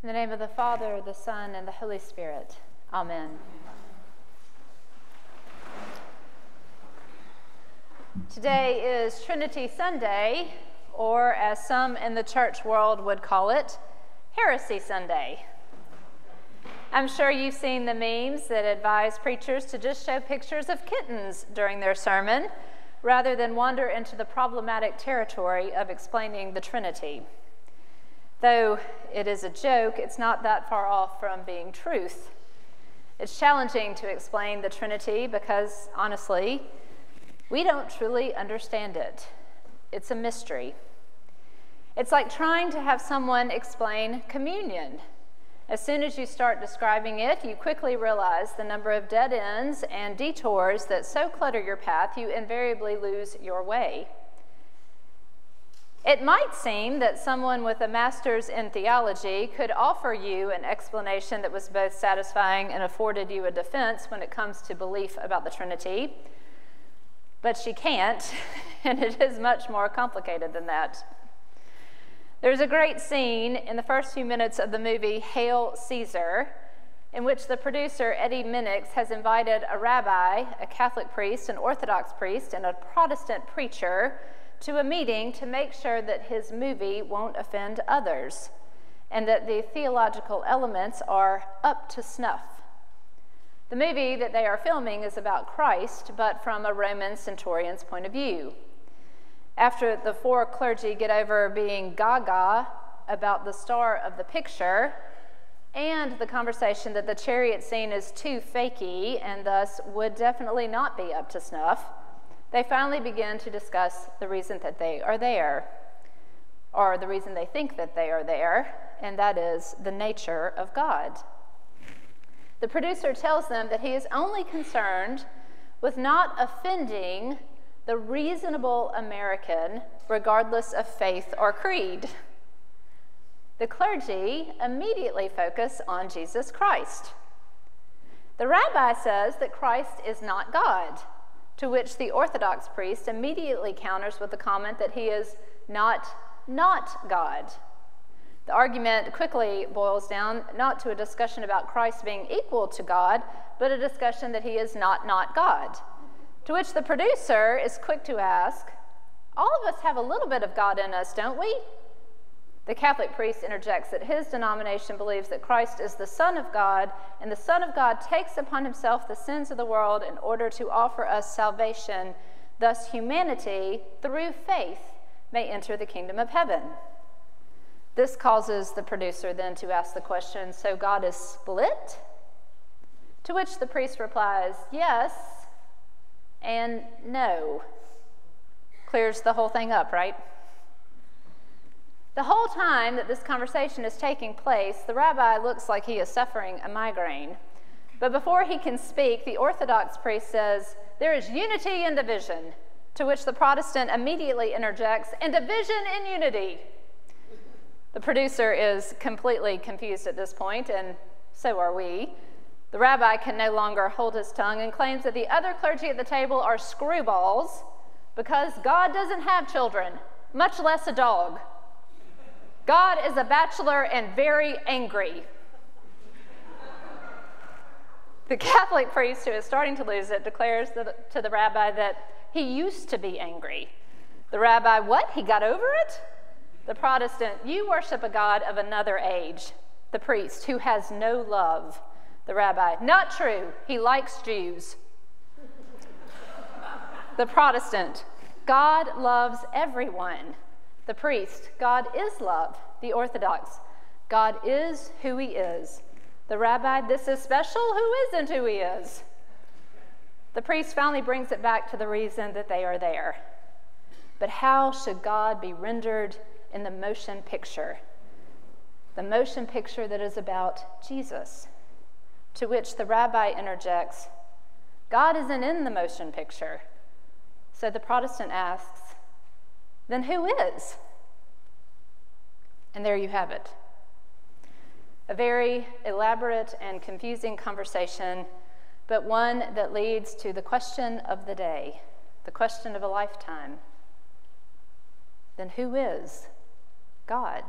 In the name of the Father, the Son, and the Holy Spirit. Amen. Today is Trinity Sunday, or as some in the church world would call it, Heresy Sunday. I'm sure you've seen the memes that advise preachers to just show pictures of kittens during their sermon rather than wander into the problematic territory of explaining the Trinity. Though it is a joke, it's not that far off from being truth. It's challenging to explain the Trinity because, honestly, we don't truly understand it. It's a mystery. It's like trying to have someone explain communion. As soon as you start describing it, you quickly realize the number of dead ends and detours that so clutter your path, you invariably lose your way. It might seem that someone with a master's in theology could offer you an explanation that was both satisfying and afforded you a defense when it comes to belief about the Trinity, but she can't, and it is much more complicated than that. There's a great scene in the first few minutes of the movie Hail Caesar, in which the producer, Eddie Mannix, has invited a rabbi, a Catholic priest, an Orthodox priest, and a Protestant preacher to a meeting to make sure that his movie won't offend others and that the theological elements are up to snuff. The movie that they are filming is about Christ, but from a Roman centurion's point of view. After the four clergy get over being gaga about the star of the picture and the conversation that the chariot scene is too fakey and thus would definitely not be up to snuff, they finally begin to discuss the reason that they are there, or the reason they think that they are there, and that is the nature of God. The producer tells them that he is only concerned with not offending the reasonable American, regardless of faith or creed. The clergy immediately focus on Jesus Christ. The rabbi says that Christ is not God to which the Orthodox priest immediately counters with the comment that he is not not God. The argument quickly boils down not to a discussion about Christ being equal to God, but a discussion that he is not not God. To which the producer is quick to ask, All of us have a little bit of God in us, don't we? The Catholic priest interjects that his denomination believes that Christ is the Son of God, and the Son of God takes upon himself the sins of the world in order to offer us salvation. Thus, humanity, through faith, may enter the kingdom of heaven. This causes the producer then to ask the question so God is split? To which the priest replies, yes and no. Clears the whole thing up, right? The whole time that this conversation is taking place, the rabbi looks like he is suffering a migraine. But before he can speak, the Orthodox priest says, There is unity in division, to which the Protestant immediately interjects, And division in unity. The producer is completely confused at this point, and so are we. The rabbi can no longer hold his tongue and claims that the other clergy at the table are screwballs because God doesn't have children, much less a dog. God is a bachelor and very angry. The Catholic priest, who is starting to lose it, declares to the rabbi that he used to be angry. The rabbi, what? He got over it? The Protestant, you worship a God of another age. The priest, who has no love. The rabbi, not true. He likes Jews. the Protestant, God loves everyone. The priest, God is love. The Orthodox, God is who he is. The rabbi, this is special. Who isn't who he is? The priest finally brings it back to the reason that they are there. But how should God be rendered in the motion picture? The motion picture that is about Jesus. To which the rabbi interjects, God isn't in the motion picture. So the Protestant asks, then who is? And there you have it. A very elaborate and confusing conversation, but one that leads to the question of the day, the question of a lifetime. Then who is God?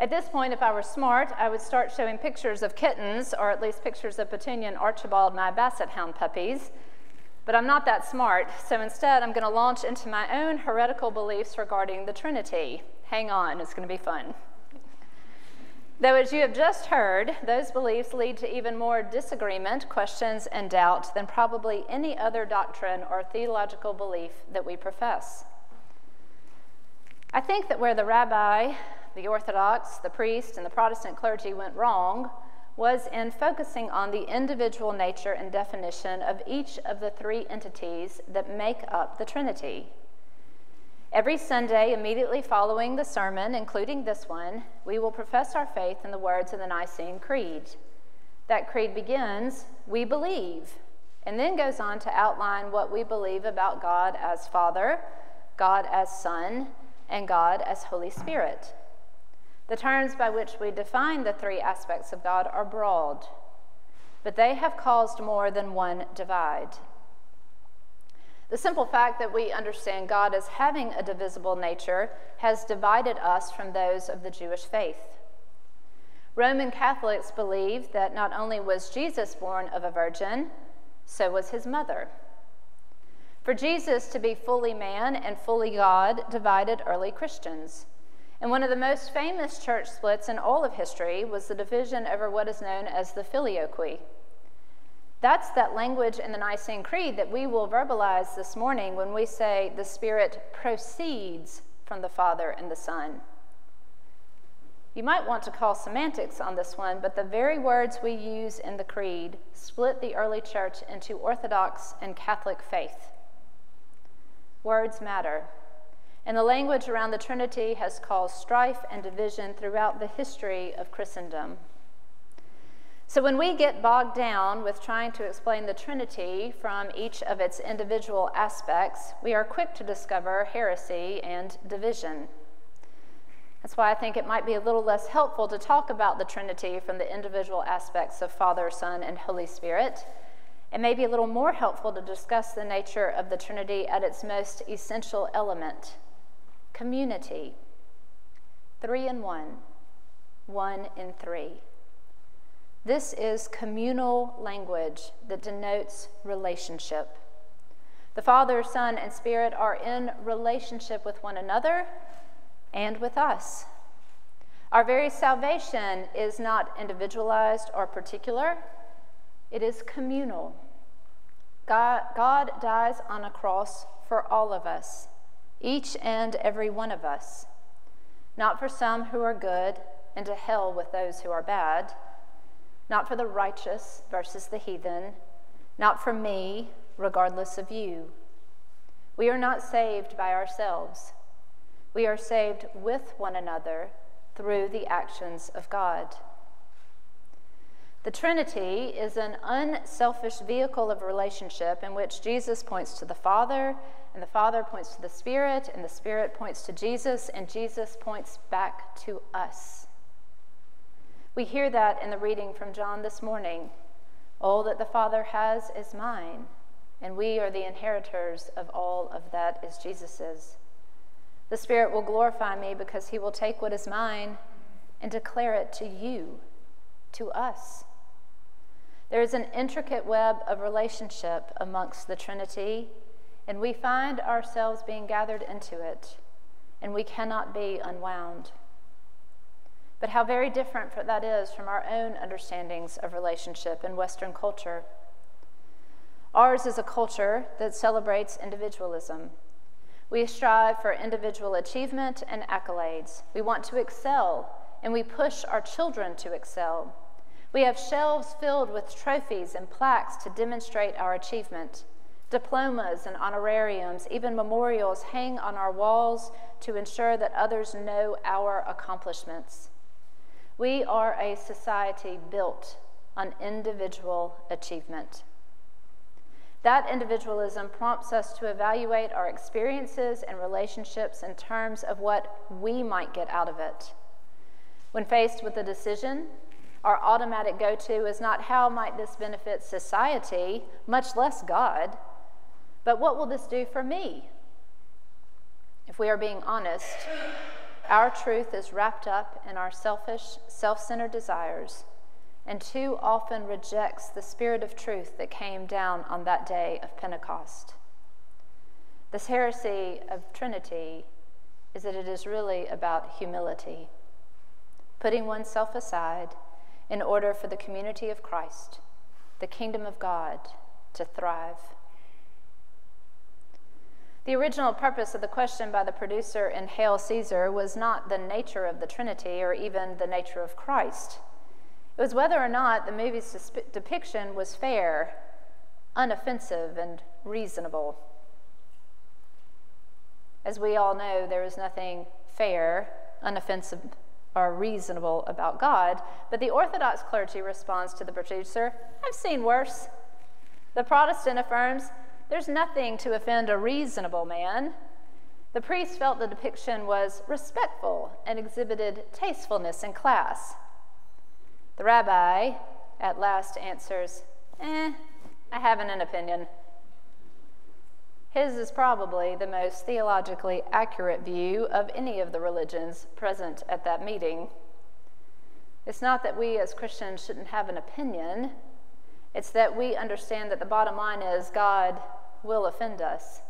At this point, if I were smart, I would start showing pictures of kittens, or at least pictures of Petunia and Archibald, my basset hound puppies. But I'm not that smart, so instead I'm going to launch into my own heretical beliefs regarding the Trinity. Hang on, it's going to be fun. Though, as you have just heard, those beliefs lead to even more disagreement, questions, and doubt than probably any other doctrine or theological belief that we profess. I think that where the rabbi, the Orthodox, the priest, and the Protestant clergy went wrong was in focusing on the individual nature and definition of each of the three entities that make up the Trinity. Every Sunday, immediately following the sermon, including this one, we will profess our faith in the words of the Nicene Creed. That creed begins, We believe, and then goes on to outline what we believe about God as Father, God as Son, and God as Holy Spirit. The terms by which we define the three aspects of God are broad, but they have caused more than one divide. The simple fact that we understand God as having a divisible nature has divided us from those of the Jewish faith. Roman Catholics believe that not only was Jesus born of a virgin, so was his mother. For Jesus to be fully man and fully God divided early Christians. And one of the most famous church splits in all of history was the division over what is known as the filioque. That's that language in the Nicene Creed that we will verbalize this morning when we say the Spirit proceeds from the Father and the Son. You might want to call semantics on this one, but the very words we use in the Creed split the early church into Orthodox and Catholic faith. Words matter. And the language around the Trinity has caused strife and division throughout the history of Christendom. So, when we get bogged down with trying to explain the Trinity from each of its individual aspects, we are quick to discover heresy and division. That's why I think it might be a little less helpful to talk about the Trinity from the individual aspects of Father, Son, and Holy Spirit. It may be a little more helpful to discuss the nature of the Trinity at its most essential element community. Three in one, one in three. This is communal language that denotes relationship. The Father, Son, and Spirit are in relationship with one another and with us. Our very salvation is not individualized or particular, it is communal. God, God dies on a cross for all of us, each and every one of us, not for some who are good and to hell with those who are bad not for the righteous versus the heathen, not for me, regardless of you. We are not saved by ourselves. We are saved with one another through the actions of God. The Trinity is an unselfish vehicle of relationship in which Jesus points to the Father, and the Father points to the Spirit, and the Spirit points to Jesus, and Jesus points back to us. We hear that in the reading from John this morning. All that the Father has is mine, and we are the inheritors of all of that is Jesus's. The Spirit will glorify me because he will take what is mine and declare it to you, to us. There is an intricate web of relationship amongst the Trinity, and we find ourselves being gathered into it, and we cannot be unwound but how very different that is from our own understandings of relationship in Western culture. Ours is a culture that celebrates individualism. We strive for individual achievement and accolades. We want to excel, and we push our children to excel. We have shelves filled with trophies and plaques to demonstrate our achievement. Diplomas and honorariums, even memorials hang on our walls to ensure that others know our accomplishments. We are a society built on individual achievement. That individualism prompts us to evaluate our experiences and relationships in terms of what we might get out of it. When faced with a decision, our automatic go to is not how might this benefit society, much less God, but what will this do for me? If we are being honest, Our truth is wrapped up in our selfish, self centered desires, and too often rejects the spirit of truth that came down on that day of Pentecost. This heresy of Trinity is that it is really about humility, putting oneself aside in order for the community of Christ, the kingdom of God, to thrive. The original purpose of the question by the producer in Hail Caesar was not the nature of the Trinity or even the nature of Christ. It was whether or not the movie's depiction was fair, unoffensive, and reasonable. As we all know, there is nothing fair, unoffensive, or reasonable about God, but the Orthodox clergy responds to the producer I've seen worse. The Protestant affirms there's nothing to offend a reasonable man. The priest felt the depiction was respectful and exhibited tastefulness and class. The rabbi at last answers, Eh, I haven't an opinion. His is probably the most theologically accurate view of any of the religions present at that meeting. It's not that we as Christians shouldn't have an opinion, it's that we understand that the bottom line is God will offend us.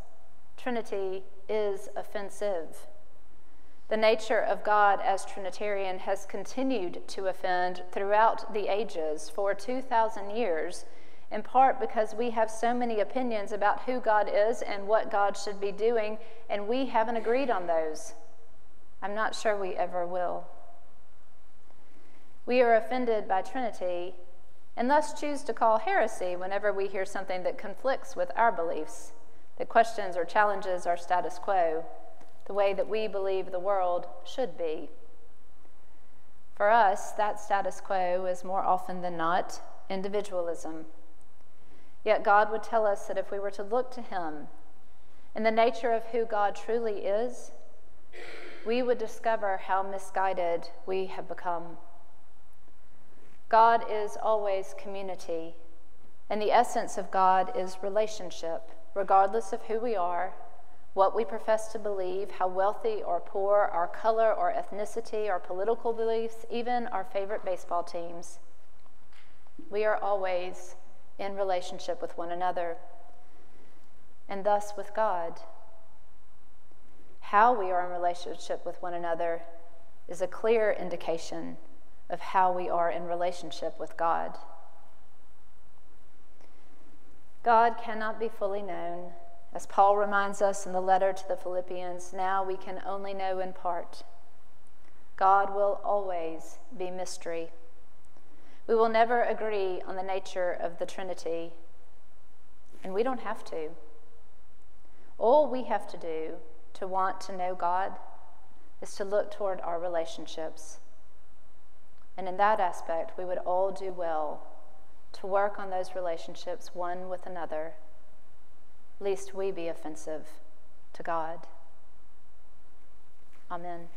Trinity is offensive. The nature of God as Trinitarian has continued to offend throughout the ages for 2,000 years, in part because we have so many opinions about who God is and what God should be doing, and we haven't agreed on those. I'm not sure we ever will. We are offended by Trinity and thus choose to call heresy whenever we hear something that conflicts with our beliefs, that questions or challenges our status quo, the way that we believe the world should be. For us, that status quo is more often than not individualism. Yet God would tell us that if we were to look to Him in the nature of who God truly is, we would discover how misguided we have become. God is always community, and the essence of God is relationship, regardless of who we are, what we profess to believe, how wealthy or poor, our color or ethnicity, our political beliefs, even our favorite baseball teams. We are always in relationship with one another, and thus with God. How we are in relationship with one another is a clear indication of how we are in relationship with God. God cannot be fully known. As Paul reminds us in the letter to the Philippians, now we can only know in part. God will always be mystery. We will never agree on the nature of the Trinity, and we don't have to. All we have to do to want to know God is to look toward our relationships and in that aspect, we would all do well to work on those relationships one with another, lest we be offensive to God. Amen.